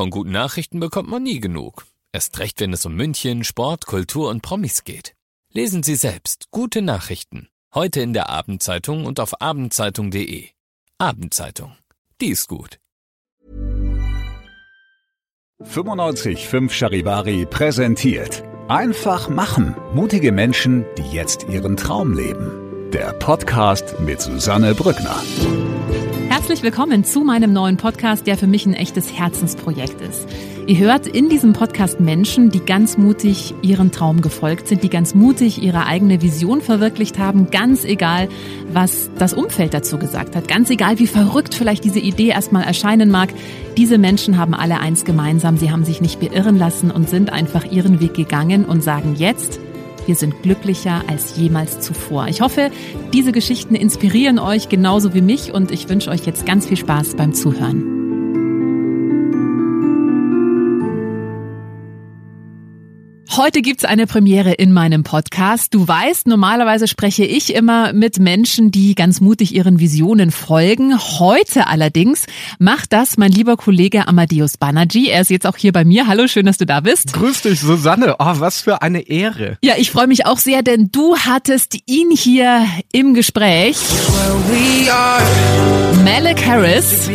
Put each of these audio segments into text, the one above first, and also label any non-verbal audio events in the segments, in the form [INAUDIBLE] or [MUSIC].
Von guten Nachrichten bekommt man nie genug. Erst recht, wenn es um München, Sport, Kultur und Promis geht. Lesen Sie selbst gute Nachrichten. Heute in der Abendzeitung und auf abendzeitung.de. Abendzeitung. Die ist gut. 95.5 Charivari präsentiert. Einfach machen. Mutige Menschen, die jetzt ihren Traum leben. Der Podcast mit Susanne Brückner. Herzlich willkommen zu meinem neuen Podcast, der für mich ein echtes Herzensprojekt ist. Ihr hört in diesem Podcast Menschen, die ganz mutig ihren Traum gefolgt sind, die ganz mutig ihre eigene Vision verwirklicht haben, ganz egal, was das Umfeld dazu gesagt hat, ganz egal, wie verrückt vielleicht diese Idee erstmal erscheinen mag. Diese Menschen haben alle eins gemeinsam, sie haben sich nicht beirren lassen und sind einfach ihren Weg gegangen und sagen jetzt, wir sind glücklicher als jemals zuvor. Ich hoffe, diese Geschichten inspirieren euch genauso wie mich und ich wünsche euch jetzt ganz viel Spaß beim Zuhören. Heute gibt's eine Premiere in meinem Podcast. Du weißt, normalerweise spreche ich immer mit Menschen, die ganz mutig ihren Visionen folgen. Heute allerdings macht das mein lieber Kollege Amadeus Banerjee. Er ist jetzt auch hier bei mir. Hallo, schön, dass du da bist. Grüß dich, Susanne. Oh, was für eine Ehre. Ja, ich freue mich auch sehr, denn du hattest ihn hier im Gespräch. Malik Harris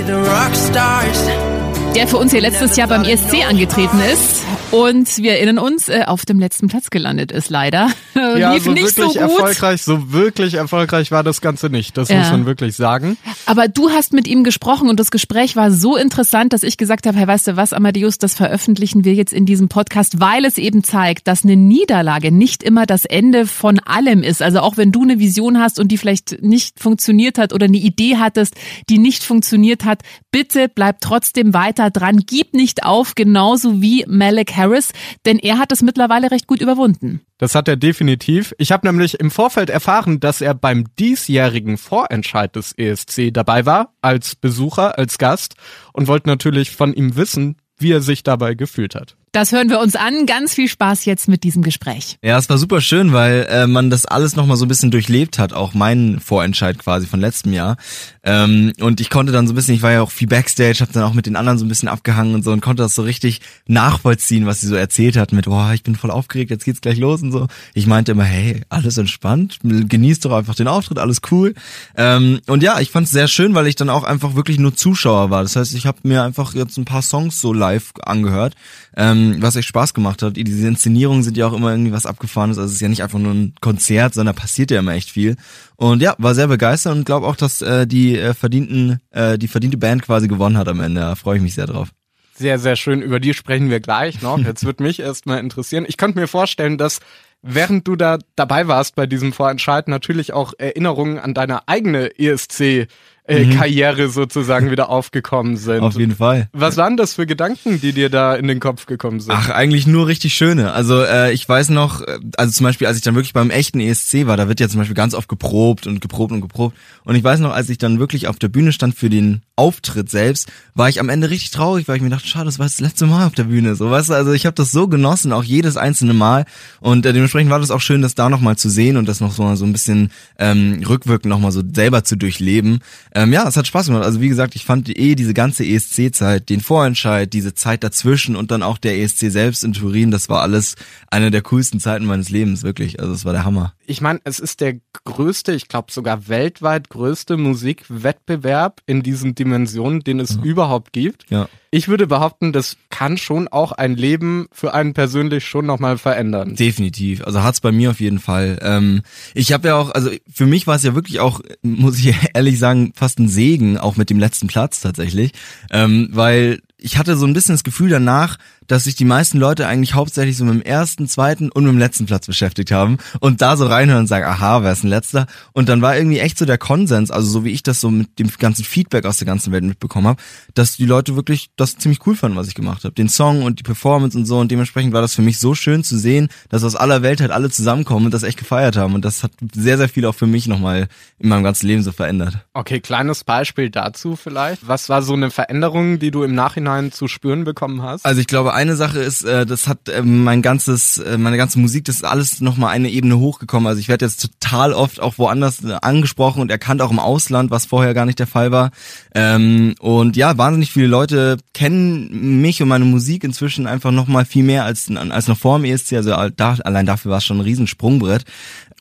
der für uns hier letztes Jahr beim ESC angetreten ist und wir erinnern uns, äh, auf dem letzten Platz gelandet ist leider. [LAUGHS] Ja, Lief so nicht wirklich so gut. erfolgreich, so wirklich erfolgreich war das Ganze nicht, das ja. muss man wirklich sagen. Aber du hast mit ihm gesprochen und das Gespräch war so interessant, dass ich gesagt habe, hey, weißt du was, Amadeus, das veröffentlichen wir jetzt in diesem Podcast, weil es eben zeigt, dass eine Niederlage nicht immer das Ende von allem ist. Also auch wenn du eine Vision hast und die vielleicht nicht funktioniert hat oder eine Idee hattest, die nicht funktioniert hat, bitte bleib trotzdem weiter weiter dran, gib nicht auf, genauso wie Malik Harris, denn er hat es mittlerweile recht gut überwunden. Das hat er definitiv. Ich habe nämlich im Vorfeld erfahren, dass er beim diesjährigen Vorentscheid des ESC dabei war, als Besucher, als Gast und wollte natürlich von ihm wissen, wie er sich dabei gefühlt hat. Das hören wir uns an. Ganz viel Spaß jetzt mit diesem Gespräch. Ja, es war super schön, weil äh, man das alles nochmal so ein bisschen durchlebt hat, auch meinen Vorentscheid quasi von letztem Jahr. Ähm, und ich konnte dann so ein bisschen, ich war ja auch viel Backstage, habe dann auch mit den anderen so ein bisschen abgehangen und so und konnte das so richtig nachvollziehen, was sie so erzählt hat mit, boah, ich bin voll aufgeregt, jetzt geht's gleich los und so. Ich meinte immer, hey, alles entspannt, genießt doch einfach den Auftritt, alles cool. Ähm, und ja, ich fand es sehr schön, weil ich dann auch einfach wirklich nur Zuschauer war. Das heißt, ich habe mir einfach jetzt ein paar Songs so live angehört. Ähm, ähm, was echt Spaß gemacht hat. Diese Inszenierungen sind ja auch immer irgendwie was Abgefahrenes. Also es ist ja nicht einfach nur ein Konzert, sondern passiert ja immer echt viel. Und ja, war sehr begeistert und glaube auch, dass äh, die äh, verdienten, äh, die verdiente Band quasi gewonnen hat am Ende. Da freue ich mich sehr drauf. Sehr, sehr schön. Über die sprechen wir gleich noch. Jetzt wird mich erstmal interessieren. Ich könnte mir vorstellen, dass während du da dabei warst bei diesem Vorentscheid natürlich auch Erinnerungen an deine eigene ESC äh, mhm. Karriere sozusagen wieder aufgekommen sind. Auf jeden Fall. Was waren das für Gedanken, die dir da in den Kopf gekommen sind? Ach, eigentlich nur richtig schöne. Also äh, ich weiß noch, äh, also zum Beispiel, als ich dann wirklich beim echten ESC war, da wird ja zum Beispiel ganz oft geprobt und geprobt und geprobt. Und ich weiß noch, als ich dann wirklich auf der Bühne stand für den Auftritt selbst, war ich am Ende richtig traurig, weil ich mir dachte, schade, das war das letzte Mal auf der Bühne. So, weißt du, also ich habe das so genossen, auch jedes einzelne Mal. Und äh, dementsprechend war das auch schön, das da nochmal zu sehen und das noch so, so ein bisschen ähm, rückwirkend nochmal so selber zu durchleben. Ähm, ja, es hat Spaß gemacht. Also wie gesagt, ich fand eh diese ganze ESC-Zeit, den Vorentscheid, diese Zeit dazwischen und dann auch der ESC selbst in Turin, das war alles eine der coolsten Zeiten meines Lebens, wirklich. Also es war der Hammer. Ich meine, es ist der größte, ich glaube sogar weltweit größte Musikwettbewerb in diesen Dimensionen, den es ja. überhaupt gibt. Ja. Ich würde behaupten, das kann schon auch ein Leben für einen persönlich schon nochmal verändern. Definitiv. Also hat's bei mir auf jeden Fall. Ähm, ich habe ja auch, also für mich war es ja wirklich auch, muss ich [LAUGHS] ehrlich sagen, fast ein Segen, auch mit dem letzten Platz tatsächlich. Ähm, weil ich hatte so ein bisschen das Gefühl danach, dass sich die meisten Leute eigentlich hauptsächlich so mit dem ersten, zweiten und mit dem letzten Platz beschäftigt haben und da so reinhören und sagen, aha, wer ist ein letzter? Und dann war irgendwie echt so der Konsens, also so wie ich das so mit dem ganzen Feedback aus der ganzen Welt mitbekommen habe, dass die Leute wirklich das ziemlich cool fanden, was ich gemacht habe. Den Song und die Performance und so und dementsprechend war das für mich so schön zu sehen, dass aus aller Welt halt alle zusammenkommen und das echt gefeiert haben und das hat sehr, sehr viel auch für mich nochmal in meinem ganzen Leben so verändert. Okay, kleines Beispiel dazu vielleicht. Was war so eine Veränderung, die du im Nachhinein zu spüren bekommen hast? Also ich glaube, eine Sache ist, äh, das hat äh, mein ganzes, äh, meine ganze Musik, das ist alles nochmal eine Ebene hochgekommen. Also ich werde jetzt total oft auch woanders äh, angesprochen und erkannt, auch im Ausland, was vorher gar nicht der Fall war. Ähm, und ja, wahnsinnig viele Leute kennen mich und meine Musik inzwischen einfach noch mal viel mehr als, als noch vor dem ESC. Also da, allein dafür war es schon ein Riesensprungbrett.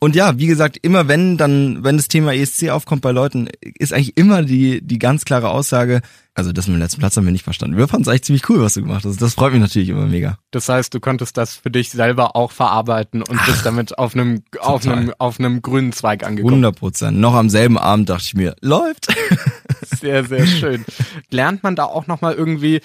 Und ja, wie gesagt, immer wenn dann, wenn das Thema ESC aufkommt bei Leuten, ist eigentlich immer die, die ganz klare Aussage, also das mit dem letzten Platz haben wir nicht verstanden. Wir fanden es eigentlich ziemlich cool, was du gemacht hast. Das freut mich natürlich immer mega. Das heißt, du konntest das für dich selber auch verarbeiten und Ach, bist damit auf einem, auf einem, auf einem grünen Zweig angekommen. 100 Prozent. Noch am selben Abend dachte ich mir, läuft. Sehr, sehr schön. [LAUGHS] Lernt man da auch nochmal irgendwie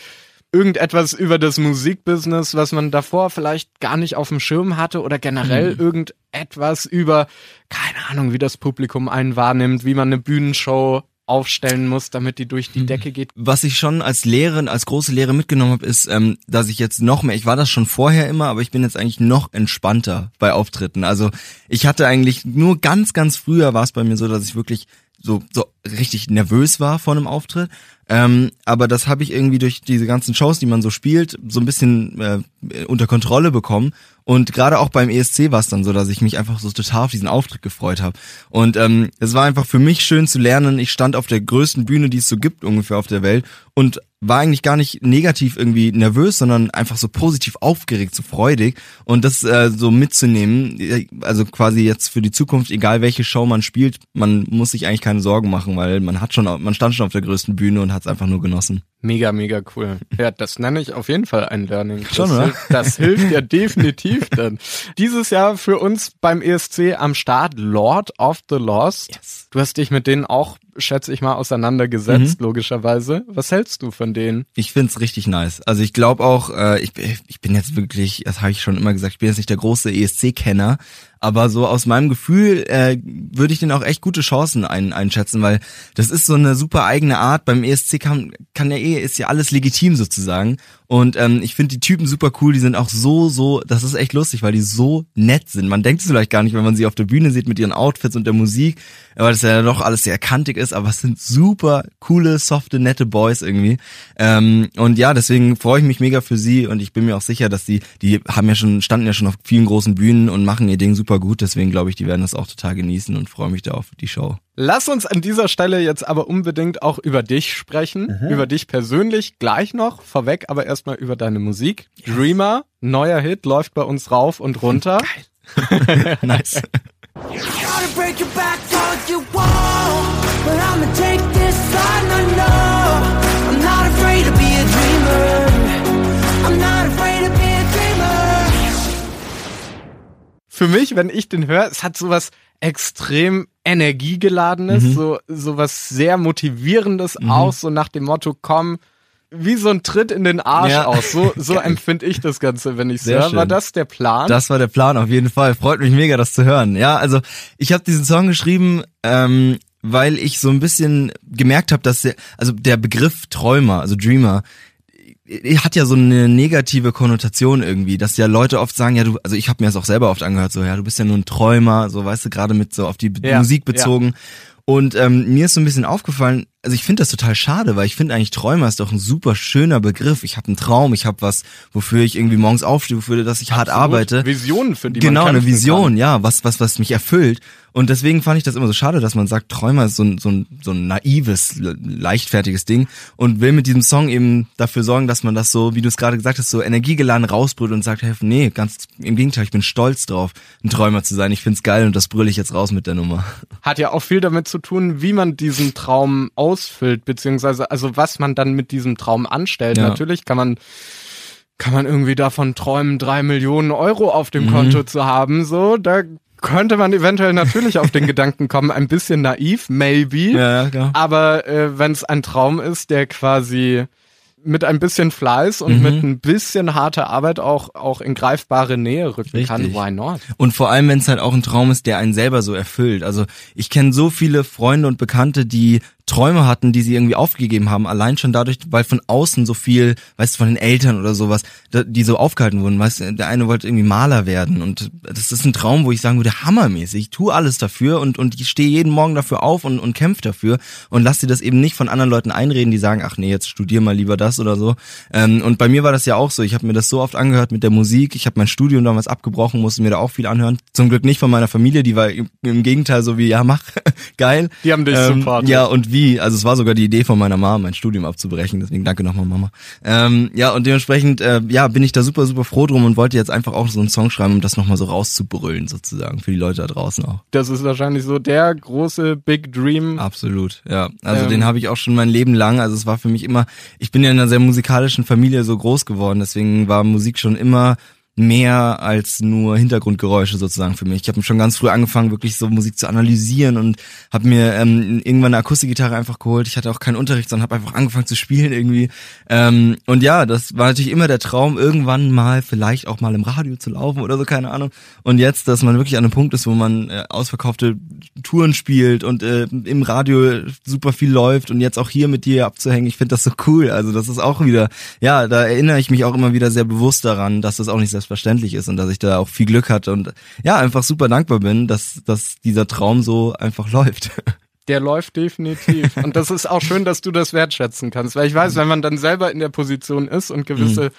irgendetwas über das Musikbusiness, was man davor vielleicht gar nicht auf dem Schirm hatte oder generell mhm. irgendetwas über, keine Ahnung, wie das Publikum einen wahrnimmt, wie man eine Bühnenshow aufstellen muss, damit die durch die mhm. Decke geht. Was ich schon als Lehrerin, als große Lehre mitgenommen habe, ist, ähm, dass ich jetzt noch mehr, ich war das schon vorher immer, aber ich bin jetzt eigentlich noch entspannter bei Auftritten. Also ich hatte eigentlich nur ganz, ganz früher war es bei mir so, dass ich wirklich so, so richtig nervös war vor einem Auftritt. Ähm, aber das habe ich irgendwie durch diese ganzen Shows, die man so spielt, so ein bisschen äh, unter Kontrolle bekommen. Und gerade auch beim ESC war es dann so, dass ich mich einfach so total auf diesen Auftritt gefreut habe. Und ähm, es war einfach für mich schön zu lernen. Ich stand auf der größten Bühne, die es so gibt ungefähr auf der Welt und war eigentlich gar nicht negativ irgendwie nervös, sondern einfach so positiv aufgeregt, so freudig und das äh, so mitzunehmen, also quasi jetzt für die Zukunft, egal welche Show man spielt, man muss sich eigentlich keine Sorgen machen, weil man hat schon, man stand schon auf der größten Bühne und hat es einfach nur genossen. Mega, mega cool. Ja, das nenne ich auf jeden Fall ein Learning. Das schon, oder? Hilft, das hilft ja definitiv dann. Dieses Jahr für uns beim ESC am Start Lord of the Lost. Yes. Du hast dich mit denen auch schätze ich mal, auseinandergesetzt, mhm. logischerweise. Was hältst du von denen? Ich find's richtig nice. Also ich glaube auch, äh, ich, ich bin jetzt wirklich, das habe ich schon immer gesagt, ich bin jetzt nicht der große ESC-Kenner, aber so aus meinem Gefühl äh, würde ich den auch echt gute Chancen ein, einschätzen, weil das ist so eine super eigene Art. Beim ESC kann, kann ja eh, ist ja alles legitim sozusagen. Und ähm, ich finde die Typen super cool, die sind auch so, so, das ist echt lustig, weil die so nett sind. Man denkt es vielleicht gar nicht, wenn man sie auf der Bühne sieht mit ihren Outfits und der Musik, weil das ja doch alles sehr kantig ist, aber es sind super coole, softe, nette Boys irgendwie. Ähm, und ja, deswegen freue ich mich mega für sie und ich bin mir auch sicher, dass die, die haben ja schon, standen ja schon auf vielen großen Bühnen und machen ihr Ding super gut. Deswegen glaube ich, die werden das auch total genießen und freue mich da auf die Show. Lass uns an dieser Stelle jetzt aber unbedingt auch über dich sprechen, mhm. über dich persönlich gleich noch, vorweg aber erstmal über deine Musik. Yes. Dreamer, neuer Hit, läuft bei uns rauf und runter. Geil. [LAUGHS] nice. Für mich, wenn ich den höre, es hat sowas extrem energiegeladenes, mhm. so, so was sehr motivierendes mhm. aus, so nach dem Motto, komm, wie so ein Tritt in den Arsch ja. aus. So, so empfinde ich das Ganze, wenn ich höre. War das der Plan? Das war der Plan, auf jeden Fall. Freut mich mega, das zu hören. Ja, also ich habe diesen Song geschrieben, ähm, weil ich so ein bisschen gemerkt habe, dass der, also der Begriff Träumer, also Dreamer, hat ja so eine negative Konnotation irgendwie, dass ja Leute oft sagen, ja du, also ich habe mir das auch selber oft angehört, so ja du bist ja nur ein Träumer, so weißt du gerade mit so auf die ja, Musik bezogen. Ja. Und ähm, mir ist so ein bisschen aufgefallen, also ich finde das total schade, weil ich finde eigentlich Träumer ist doch ein super schöner Begriff. Ich habe einen Traum, ich habe was, wofür ich irgendwie morgens aufstehe, wofür dass ich Absolut. hart arbeite. Visionen für die genau eine Vision, kann. ja, was was was mich erfüllt. Und deswegen fand ich das immer so schade, dass man sagt, Träumer ist so ein, so ein, so ein naives, leichtfertiges Ding und will mit diesem Song eben dafür sorgen, dass man das so, wie du es gerade gesagt hast, so energiegeladen rausbrüllt und sagt, hey, nee, ganz im Gegenteil, ich bin stolz drauf, ein Träumer zu sein. Ich find's geil und das brülle ich jetzt raus mit der Nummer. Hat ja auch viel damit zu tun, wie man diesen Traum ausfüllt, beziehungsweise also was man dann mit diesem Traum anstellt. Ja. Natürlich kann man kann man irgendwie davon träumen, drei Millionen Euro auf dem mhm. Konto zu haben, so, da könnte man eventuell natürlich auf den [LAUGHS] Gedanken kommen, ein bisschen naiv, maybe. Ja, ja. Aber äh, wenn es ein Traum ist, der quasi mit ein bisschen Fleiß und mhm. mit ein bisschen harter Arbeit auch, auch in greifbare Nähe rücken Richtig. kann, why not? Und vor allem, wenn es halt auch ein Traum ist, der einen selber so erfüllt. Also ich kenne so viele Freunde und Bekannte, die Träume hatten, die sie irgendwie aufgegeben haben, allein schon dadurch, weil von außen so viel, weißt du, von den Eltern oder sowas, die so aufgehalten wurden, weißt du, der eine wollte irgendwie Maler werden und das ist ein Traum, wo ich sagen würde, hammermäßig, ich tue alles dafür und, und ich stehe jeden Morgen dafür auf und, und kämpfe dafür und lass dir das eben nicht von anderen Leuten einreden, die sagen, ach nee, jetzt studier mal lieber das oder so. Ähm, und bei mir war das ja auch so, ich habe mir das so oft angehört mit der Musik, ich habe mein Studium damals abgebrochen, musste mir da auch viel anhören. Zum Glück nicht von meiner Familie, die war im, im Gegenteil so wie, ja mach, [LAUGHS] geil. Die haben dich ähm, sympathisch. Ja, und wie, also es war sogar die Idee von meiner Mama, mein Studium abzubrechen, deswegen danke nochmal Mama. Ähm, ja, und dementsprechend, äh, ja, bin ich da super, super froh drum und wollte jetzt einfach auch so einen Song schreiben, um das nochmal so rauszubrüllen sozusagen, für die Leute da draußen auch. Das ist wahrscheinlich so der große Big Dream. Absolut, ja. Also Ähm. den habe ich auch schon mein Leben lang, also es war für mich immer, ich bin ja in einer sehr musikalischen Familie so groß geworden, deswegen war Musik schon immer mehr als nur Hintergrundgeräusche sozusagen für mich. Ich habe schon ganz früh angefangen, wirklich so Musik zu analysieren und habe mir ähm, irgendwann eine Akustikgitarre einfach geholt. Ich hatte auch keinen Unterricht, sondern habe einfach angefangen zu spielen irgendwie. Ähm, und ja, das war natürlich immer der Traum, irgendwann mal vielleicht auch mal im Radio zu laufen oder so, keine Ahnung. Und jetzt, dass man wirklich an einem Punkt ist, wo man äh, ausverkaufte Touren spielt und äh, im Radio super viel läuft und jetzt auch hier mit dir abzuhängen, ich finde das so cool. Also das ist auch wieder, ja, da erinnere ich mich auch immer wieder sehr bewusst daran, dass das auch nicht selbstverständlich ist und dass ich da auch viel Glück hatte und ja, einfach super dankbar bin, dass, dass dieser Traum so einfach [LAUGHS] läuft. Der läuft definitiv. Und das ist auch schön, dass du das wertschätzen kannst. Weil ich weiß, wenn man dann selber in der Position ist und gewisse Mhm.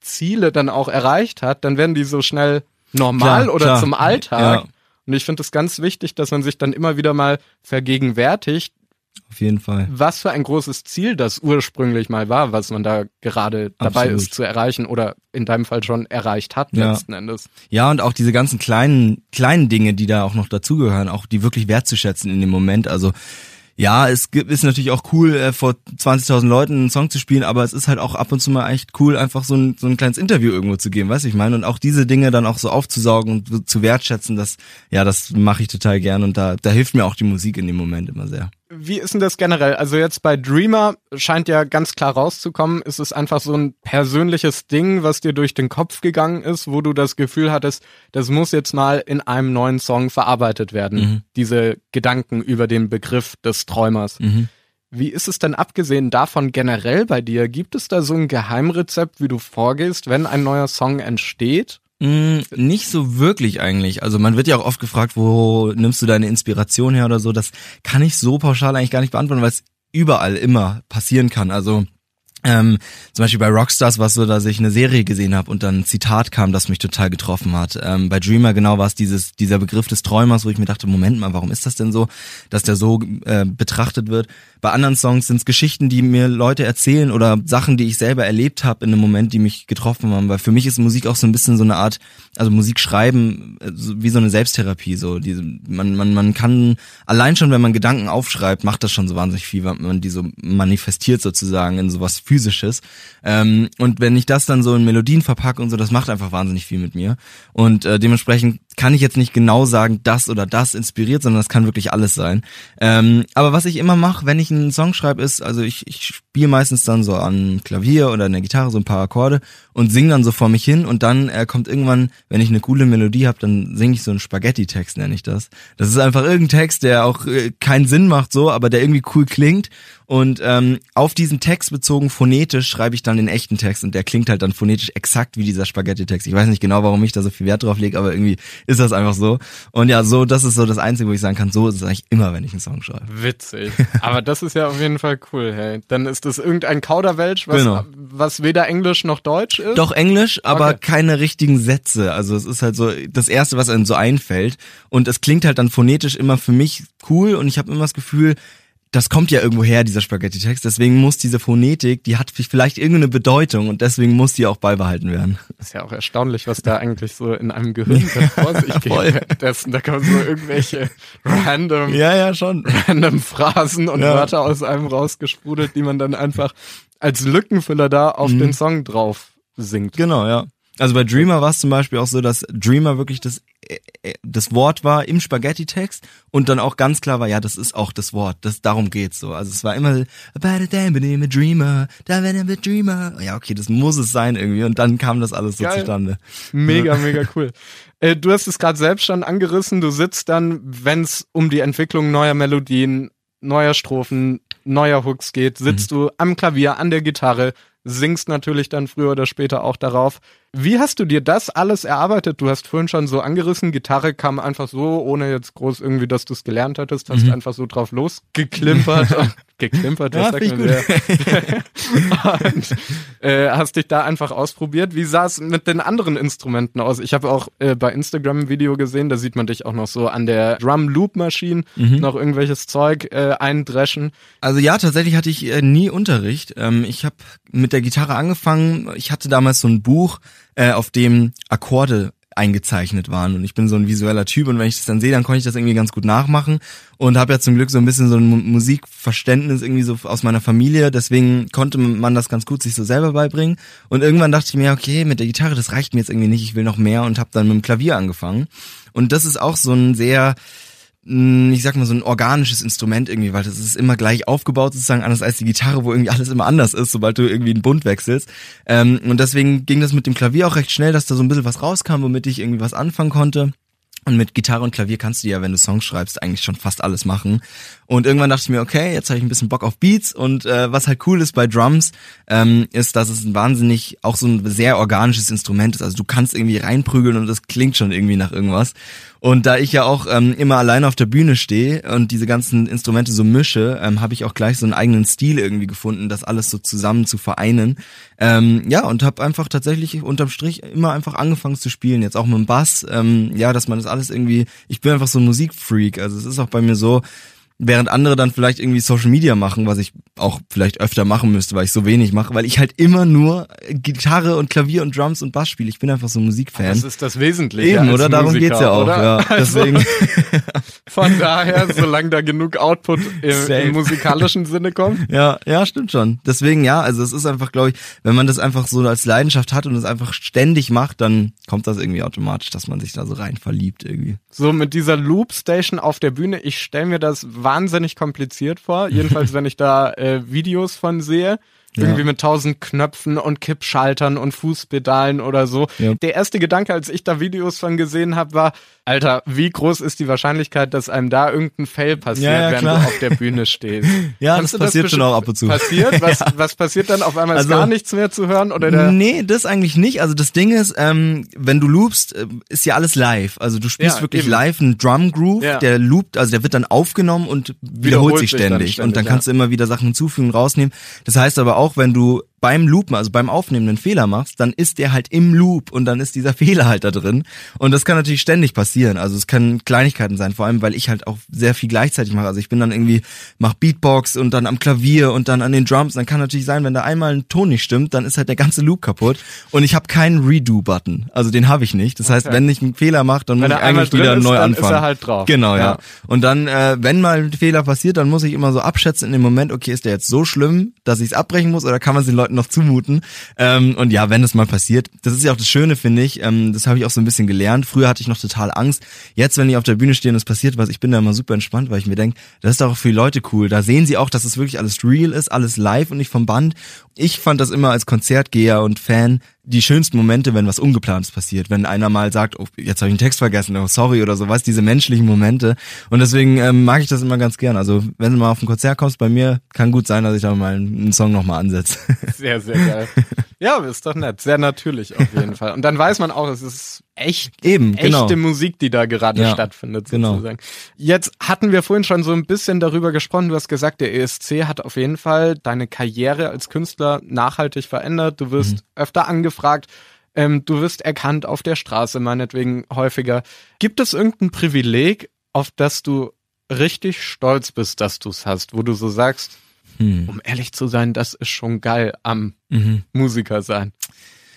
Ziele dann auch erreicht hat, dann werden die so schnell normal Klar, oder klar. zum Alltag. Ja. Und ich finde es ganz wichtig, dass man sich dann immer wieder mal vergegenwärtigt, Auf jeden Fall. was für ein großes Ziel das ursprünglich mal war, was man da gerade dabei Absolut. ist zu erreichen oder in deinem Fall schon erreicht hat Ja. letzten Endes. Ja, und auch diese ganzen kleinen, kleinen Dinge, die da auch noch dazugehören, auch die wirklich wertzuschätzen in dem Moment. Also ja, es gibt, ist natürlich auch cool, äh, vor 20.000 Leuten einen Song zu spielen, aber es ist halt auch ab und zu mal echt cool, einfach so ein, so ein kleines Interview irgendwo zu geben, weißt du, ich meine? Und auch diese Dinge dann auch so aufzusaugen und zu wertschätzen, das, ja, das mache ich total gern und da, da hilft mir auch die Musik in dem Moment immer sehr. Wie ist denn das generell? Also jetzt bei Dreamer scheint ja ganz klar rauszukommen, ist es einfach so ein persönliches Ding, was dir durch den Kopf gegangen ist, wo du das Gefühl hattest, das muss jetzt mal in einem neuen Song verarbeitet werden. Mhm. Diese Gedanken über den Begriff des Träumers. Mhm. Wie ist es denn abgesehen davon generell bei dir? Gibt es da so ein Geheimrezept, wie du vorgehst, wenn ein neuer Song entsteht? Mm, nicht so wirklich eigentlich. Also man wird ja auch oft gefragt, wo nimmst du deine Inspiration her oder so. Das kann ich so pauschal eigentlich gar nicht beantworten, weil es überall immer passieren kann. Also ähm, zum Beispiel bei Rockstars war es so, dass ich eine Serie gesehen habe und dann ein Zitat kam, das mich total getroffen hat. Ähm, bei Dreamer genau war es dieses dieser Begriff des Träumers, wo ich mir dachte, Moment mal, warum ist das denn so, dass der so äh, betrachtet wird? Bei anderen Songs sind es Geschichten, die mir Leute erzählen oder Sachen, die ich selber erlebt habe in einem Moment, die mich getroffen haben. Weil für mich ist Musik auch so ein bisschen so eine Art, also Musik schreiben äh, wie so eine Selbsttherapie. So diese, man man man kann allein schon, wenn man Gedanken aufschreibt, macht das schon so wahnsinnig viel, weil man die so manifestiert sozusagen in sowas physisches. Ähm, und wenn ich das dann so in Melodien verpacke und so, das macht einfach wahnsinnig viel mit mir. Und äh, dementsprechend kann ich jetzt nicht genau sagen, das oder das inspiriert, sondern das kann wirklich alles sein. Ähm, aber was ich immer mache, wenn ich einen Song schreibe, ist, also ich, ich spiele meistens dann so an Klavier oder an der Gitarre so ein paar Akkorde und singe dann so vor mich hin und dann äh, kommt irgendwann, wenn ich eine coole Melodie habe, dann singe ich so einen Spaghetti-Text, nenne ich das. Das ist einfach irgendein Text, der auch äh, keinen Sinn macht so, aber der irgendwie cool klingt und ähm, auf diesen Text bezogen phonetisch schreibe ich dann den echten Text und der klingt halt dann phonetisch exakt wie dieser Spaghetti-Text. Ich weiß nicht genau, warum ich da so viel Wert drauf lege, aber irgendwie ist das einfach so. Und ja, so, das ist so das Einzige, wo ich sagen kann, so ist es eigentlich immer, wenn ich einen Song schreibe. Witzig. Aber das ist ja auf jeden Fall cool, hey. Dann ist das irgendein Kauderwelsch, was, Genau. was weder Englisch noch Deutsch ist. Doch Englisch, aber Okay. keine richtigen Sätze. Also es ist halt so das Erste, was einem so einfällt. Und es klingt halt dann phonetisch immer für mich cool und ich habe immer das Gefühl, das kommt ja irgendwo her, dieser Spaghetti-Text. Deswegen muss diese Phonetik, die hat vielleicht irgendeine Bedeutung und deswegen muss die auch beibehalten werden. Ist ja auch erstaunlich, was da eigentlich so in einem Gehirn [LAUGHS] vor sich geht. Währenddessen. Da kommen so irgendwelche random, ja, schon. random Phrasen und Ja. Wörter aus einem rausgesprudelt, die man dann einfach als Lückenfüller da auf Mhm. den Song drauf singt. Genau, ja. Also bei Dreamer war es zum Beispiel auch so, dass Dreamer wirklich das, äh, äh, das Wort war im Spaghetti-Text und dann auch ganz klar war, ja, das ist auch das Wort, das, darum geht's so. Also es war immer, about a damn a dreamer, da a dreamer. Ja, okay, das muss es sein irgendwie und dann kam das alles so Geil. zustande. Mega, mega cool. Äh, du hast es gerade selbst schon angerissen. Du sitzt dann, wenn es um die Entwicklung neuer Melodien neuer Strophen, neuer Hooks geht, sitzt mhm. du am Klavier, an der Gitarre, singst natürlich dann früher oder später auch darauf. Wie hast du dir das alles erarbeitet? Du hast vorhin schon so angerissen, Gitarre kam einfach so, ohne jetzt groß irgendwie, dass du es gelernt hattest, hast mhm. einfach so drauf losgeklimpert. [LAUGHS] geklimpert, das ja, sagt man sehr. [LAUGHS] und äh, hast dich da einfach ausprobiert. Wie sah es mit den anderen Instrumenten aus? Ich habe auch äh, bei Instagram ein Video gesehen, da sieht man dich auch noch so an der Drum Loop Maschine mhm. noch irgendwelches Zeug äh, eindreschen. Also ja, tatsächlich hatte ich äh, nie Unterricht. Ähm, ich habe mit der Gitarre angefangen. Ich hatte damals so ein Buch, äh, auf dem Akkorde eingezeichnet waren. Und ich bin so ein visueller Typ und wenn ich das dann sehe, dann konnte ich das irgendwie ganz gut nachmachen und habe ja zum Glück so ein bisschen so ein Musikverständnis irgendwie so aus meiner Familie, deswegen konnte man das ganz gut sich so selber beibringen. Und irgendwann dachte ich mir, okay, mit der Gitarre, das reicht mir jetzt irgendwie nicht, ich will noch mehr und habe dann mit dem Klavier angefangen. Und das ist auch so ein sehr ich sag mal, so ein organisches Instrument irgendwie, weil das ist immer gleich aufgebaut sozusagen, anders als die Gitarre, wo irgendwie alles immer anders ist, sobald du irgendwie einen Bund wechselst. Ähm, und deswegen ging das mit dem Klavier auch recht schnell, dass da so ein bisschen was rauskam, womit ich irgendwie was anfangen konnte. Und mit Gitarre und Klavier kannst du ja, wenn du Songs schreibst, eigentlich schon fast alles machen. Und irgendwann dachte ich mir, okay, jetzt habe ich ein bisschen Bock auf Beats. Und äh, was halt cool ist bei Drums, ähm, ist, dass es ein wahnsinnig, auch so ein sehr organisches Instrument ist. Also du kannst irgendwie reinprügeln und das klingt schon irgendwie nach irgendwas. Und da ich ja auch ähm, immer alleine auf der Bühne stehe und diese ganzen Instrumente so mische, ähm, habe ich auch gleich so einen eigenen Stil irgendwie gefunden, das alles so zusammen zu vereinen. Ähm, ja, und habe einfach tatsächlich unterm Strich immer einfach angefangen zu spielen, jetzt auch mit dem Bass. Ähm, ja, dass man das alles irgendwie, ich bin einfach so ein Musikfreak. Also es ist auch bei mir so, während andere dann vielleicht irgendwie Social Media machen, was ich auch vielleicht öfter machen müsste, weil ich so wenig mache, weil ich halt immer nur Gitarre und Klavier und Drums und Bass spiele. Ich bin einfach so ein Musikfan. Das ist das Wesentliche. Eben, oder? Darum Musiker, geht's ja auch. Ja, also, deswegen. [LAUGHS] von daher, solange da genug Output im, im, musikalischen Sinne kommt. Ja, ja, stimmt schon. Deswegen ja, also es ist einfach, glaube ich, wenn man das einfach so als Leidenschaft hat und es einfach ständig macht, dann kommt das irgendwie automatisch, dass man sich da so rein verliebt irgendwie. So mit dieser Loop Station auf der Bühne, ich stelle mir das wahnsinnig kompliziert vor. Jedenfalls, [LAUGHS] wenn ich da äh, Videos von sehe. Irgendwie ja. mit tausend Knöpfen und Kippschaltern und Fußpedalen oder so. Ja. Der erste Gedanke, als ich da Videos von gesehen habe, war, Alter, wie groß ist die Wahrscheinlichkeit, dass einem da irgendein Fail passiert, ja, während klar. du auf der Bühne stehst? [LAUGHS] ja, Kannst das passiert das schon auch ab und zu. Passiert? [LAUGHS] Was, was passiert dann? Auf einmal ist also, gar nichts mehr zu hören? Oder der nee, das eigentlich nicht. Also das Ding ist, ähm, wenn du loopst, äh, ist ja alles live. Also du spielst wirklich eben. live einen Drum Groove, der loopt, also der wird dann aufgenommen und wiederholt, wiederholt sich ständig. Dann ständig. Und dann kannst du immer wieder Sachen hinzufügen, rausnehmen. Das heißt aber auch, wenn du beim Loopen, also beim Aufnehmen einen Fehler machst, dann ist der halt im Loop und dann ist dieser [LAUGHS] Fehler halt da drin. Und das kann natürlich ständig passieren. Also es können Kleinigkeiten sein, vor allem weil ich halt auch sehr viel gleichzeitig mache. Also ich bin dann irgendwie, mach Beatbox und dann am Klavier und dann an den Drums. Dann kann natürlich sein, wenn da einmal ein Ton nicht stimmt, dann ist halt der ganze Loop kaputt. Und ich habe keinen Redo-Button. Also den habe ich nicht. Das okay. heißt, wenn ich einen Fehler mache, dann wenn muss ich eigentlich wieder ist, neu dann anfangen. Ist er halt drauf. Genau, ja. ja. Und dann, äh, wenn mal ein Fehler passiert, dann muss ich immer so abschätzen in dem Moment, okay, ist der jetzt so schlimm, dass ich es abbrechen muss oder kann man es den Leuten noch zumuten? Ähm, und ja, wenn es mal passiert, das ist ja auch das Schöne, finde ich. Ähm, das habe ich auch so ein bisschen gelernt. Früher hatte ich noch total Angst. Jetzt, wenn ich auf der Bühne stehe und es passiert was, ich bin da immer super entspannt, weil ich mir denke, das ist auch für die Leute cool. Da sehen sie auch, dass es wirklich alles real ist, alles live und nicht vom Band. Ich fand das immer als Konzertgeher und Fan die schönsten Momente, wenn was Ungeplantes passiert. Wenn einer mal sagt, oh, jetzt habe ich einen Text vergessen, oh, sorry oder sowas, diese menschlichen Momente. Und deswegen ähm, mag ich das immer ganz gern. Also wenn du mal auf ein Konzert kommst bei mir, kann gut sein, dass ich da mal einen Song nochmal ansetze. Sehr, sehr geil. [LAUGHS] Ja, ist doch nett. Sehr natürlich auf jeden [LAUGHS] Fall. Und dann weiß man auch, es ist echt, Eben, genau. echte Musik, die da gerade ja, stattfindet, genau. sozusagen. Genau. Jetzt hatten wir vorhin schon so ein bisschen darüber gesprochen. Du hast gesagt, der ESC hat auf jeden Fall deine Karriere als Künstler nachhaltig verändert. Du wirst mhm. öfter angefragt. Ähm, du wirst erkannt auf der Straße, meinetwegen häufiger. Gibt es irgendein Privileg, auf das du richtig stolz bist, dass du es hast, wo du so sagst, hm. um ehrlich zu sein, das ist schon geil am mhm. Musiker sein?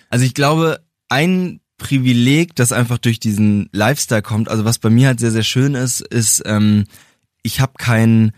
Also ich glaube, ein Privileg, das einfach durch diesen Lifestyle kommt. Also was bei mir halt sehr, sehr schön ist, ist, ähm, ich habe keinen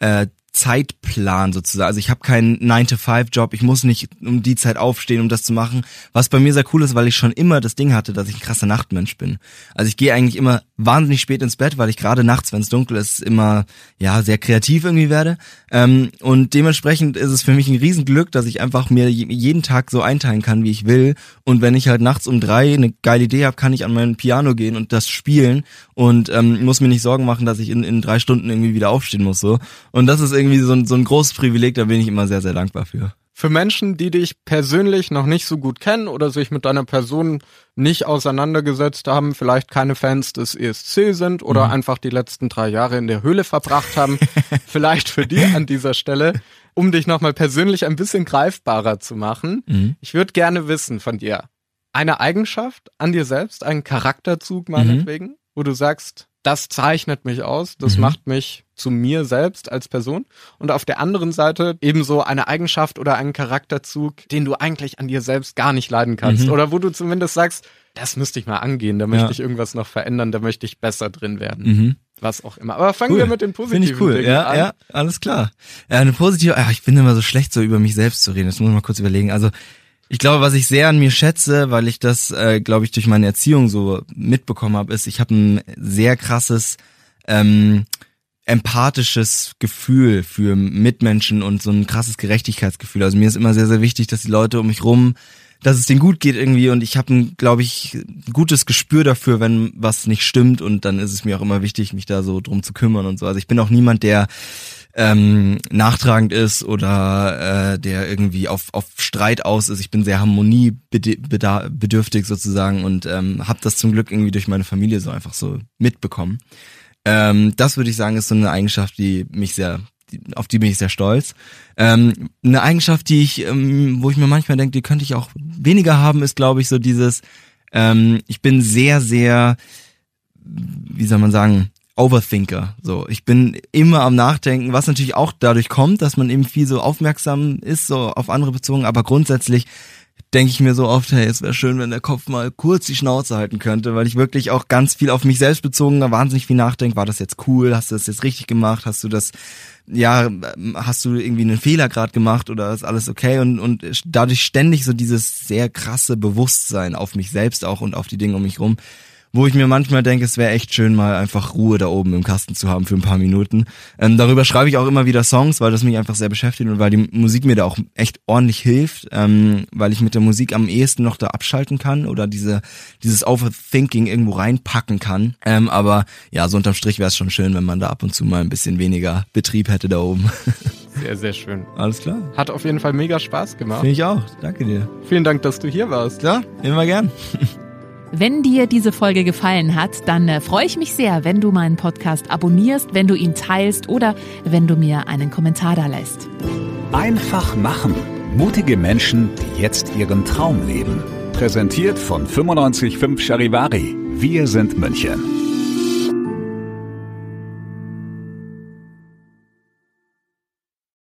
äh, Zeitplan sozusagen. Also ich habe keinen 9-to-5-Job, ich muss nicht um die Zeit aufstehen, um das zu machen. Was bei mir sehr cool ist, weil ich schon immer das Ding hatte, dass ich ein krasser Nachtmensch bin. Also ich gehe eigentlich immer wahnsinnig spät ins Bett, weil ich gerade nachts, wenn es dunkel ist, immer ja sehr kreativ irgendwie werde. Ähm, und dementsprechend ist es für mich ein Riesenglück, dass ich einfach mir jeden Tag so einteilen kann, wie ich will. Und wenn ich halt nachts um drei eine geile Idee habe, kann ich an mein Piano gehen und das spielen und ähm, muss mir nicht Sorgen machen, dass ich in, in drei Stunden irgendwie wieder aufstehen muss. so. Und das ist irgendwie so ein, so ein großes Privileg, da bin ich immer sehr, sehr dankbar für. Für Menschen, die dich persönlich noch nicht so gut kennen oder sich mit deiner Person nicht auseinandergesetzt haben, vielleicht keine Fans des ESC sind oder mhm. einfach die letzten drei Jahre in der Höhle verbracht haben, [LAUGHS] vielleicht für die an dieser Stelle, um dich nochmal persönlich ein bisschen greifbarer zu machen. Mhm. Ich würde gerne wissen von dir, eine Eigenschaft an dir selbst, einen Charakterzug mhm. meinetwegen, mhm. wo du sagst, das zeichnet mich aus, das mhm. macht mich zu mir selbst als Person. Und auf der anderen Seite ebenso eine Eigenschaft oder einen Charakterzug, den du eigentlich an dir selbst gar nicht leiden kannst. Mhm. Oder wo du zumindest sagst, das müsste ich mal angehen, da möchte ja. ich irgendwas noch verändern, da möchte ich besser drin werden. Mhm. Was auch immer. Aber fangen cool. wir mit den positiven Finde ich cool. Dingen ja, an. Ja, alles klar. Ja, eine positive, ja, ich bin immer so schlecht, so über mich selbst zu reden. Das muss ich mal kurz überlegen. Also, ich glaube, was ich sehr an mir schätze, weil ich das, äh, glaube ich, durch meine Erziehung so mitbekommen habe, ist, ich habe ein sehr krasses ähm, empathisches Gefühl für Mitmenschen und so ein krasses Gerechtigkeitsgefühl. Also mir ist immer sehr, sehr wichtig, dass die Leute um mich rum, dass es denen gut geht irgendwie und ich habe ein, glaube ich, gutes Gespür dafür, wenn was nicht stimmt und dann ist es mir auch immer wichtig, mich da so drum zu kümmern und so. Also ich bin auch niemand, der ähm, nachtragend ist oder äh, der irgendwie auf, auf Streit aus ist. Ich bin sehr harmoniebedürftig sozusagen und ähm, habe das zum Glück irgendwie durch meine Familie so einfach so mitbekommen. Ähm, das würde ich sagen, ist so eine Eigenschaft, die mich sehr, auf die bin ich sehr stolz. Ähm, eine Eigenschaft, die ich, ähm, wo ich mir manchmal denke, die könnte ich auch weniger haben, ist, glaube ich, so dieses, ähm, ich bin sehr, sehr, wie soll man sagen, Overthinker. So, ich bin immer am Nachdenken, was natürlich auch dadurch kommt, dass man eben viel so aufmerksam ist, so auf andere bezogen, aber grundsätzlich denke ich mir so oft, hey, es wäre schön, wenn der Kopf mal kurz die Schnauze halten könnte, weil ich wirklich auch ganz viel auf mich selbst bezogen, wahnsinnig viel nachdenke, war das jetzt cool, hast du das jetzt richtig gemacht, hast du das, ja, hast du irgendwie einen Fehler gerade gemacht oder ist alles okay? Und, und dadurch ständig so dieses sehr krasse Bewusstsein auf mich selbst auch und auf die Dinge um mich rum, wo ich mir manchmal denke, es wäre echt schön, mal einfach Ruhe da oben im Kasten zu haben für ein paar Minuten. Ähm, darüber schreibe ich auch immer wieder Songs, weil das mich einfach sehr beschäftigt und weil die Musik mir da auch echt ordentlich hilft, ähm, weil ich mit der Musik am ehesten noch da abschalten kann oder diese dieses Overthinking irgendwo reinpacken kann. Ähm, aber ja, so unterm Strich wäre es schon schön, wenn man da ab und zu mal ein bisschen weniger Betrieb hätte da oben. [LAUGHS] Sehr, sehr schön. Alles klar. Hat auf jeden Fall mega Spaß gemacht. Finde ich auch. Danke dir. Vielen Dank, dass du hier warst. Ja, immer gern. [LAUGHS] Wenn dir diese Folge gefallen hat, dann äh, freue ich mich sehr, wenn du meinen Podcast abonnierst, wenn du ihn teilst oder wenn du mir einen Kommentar da lässt. Einfach machen. Mutige Menschen, die jetzt ihren Traum leben. Präsentiert von 955 Charivari. Wir sind München.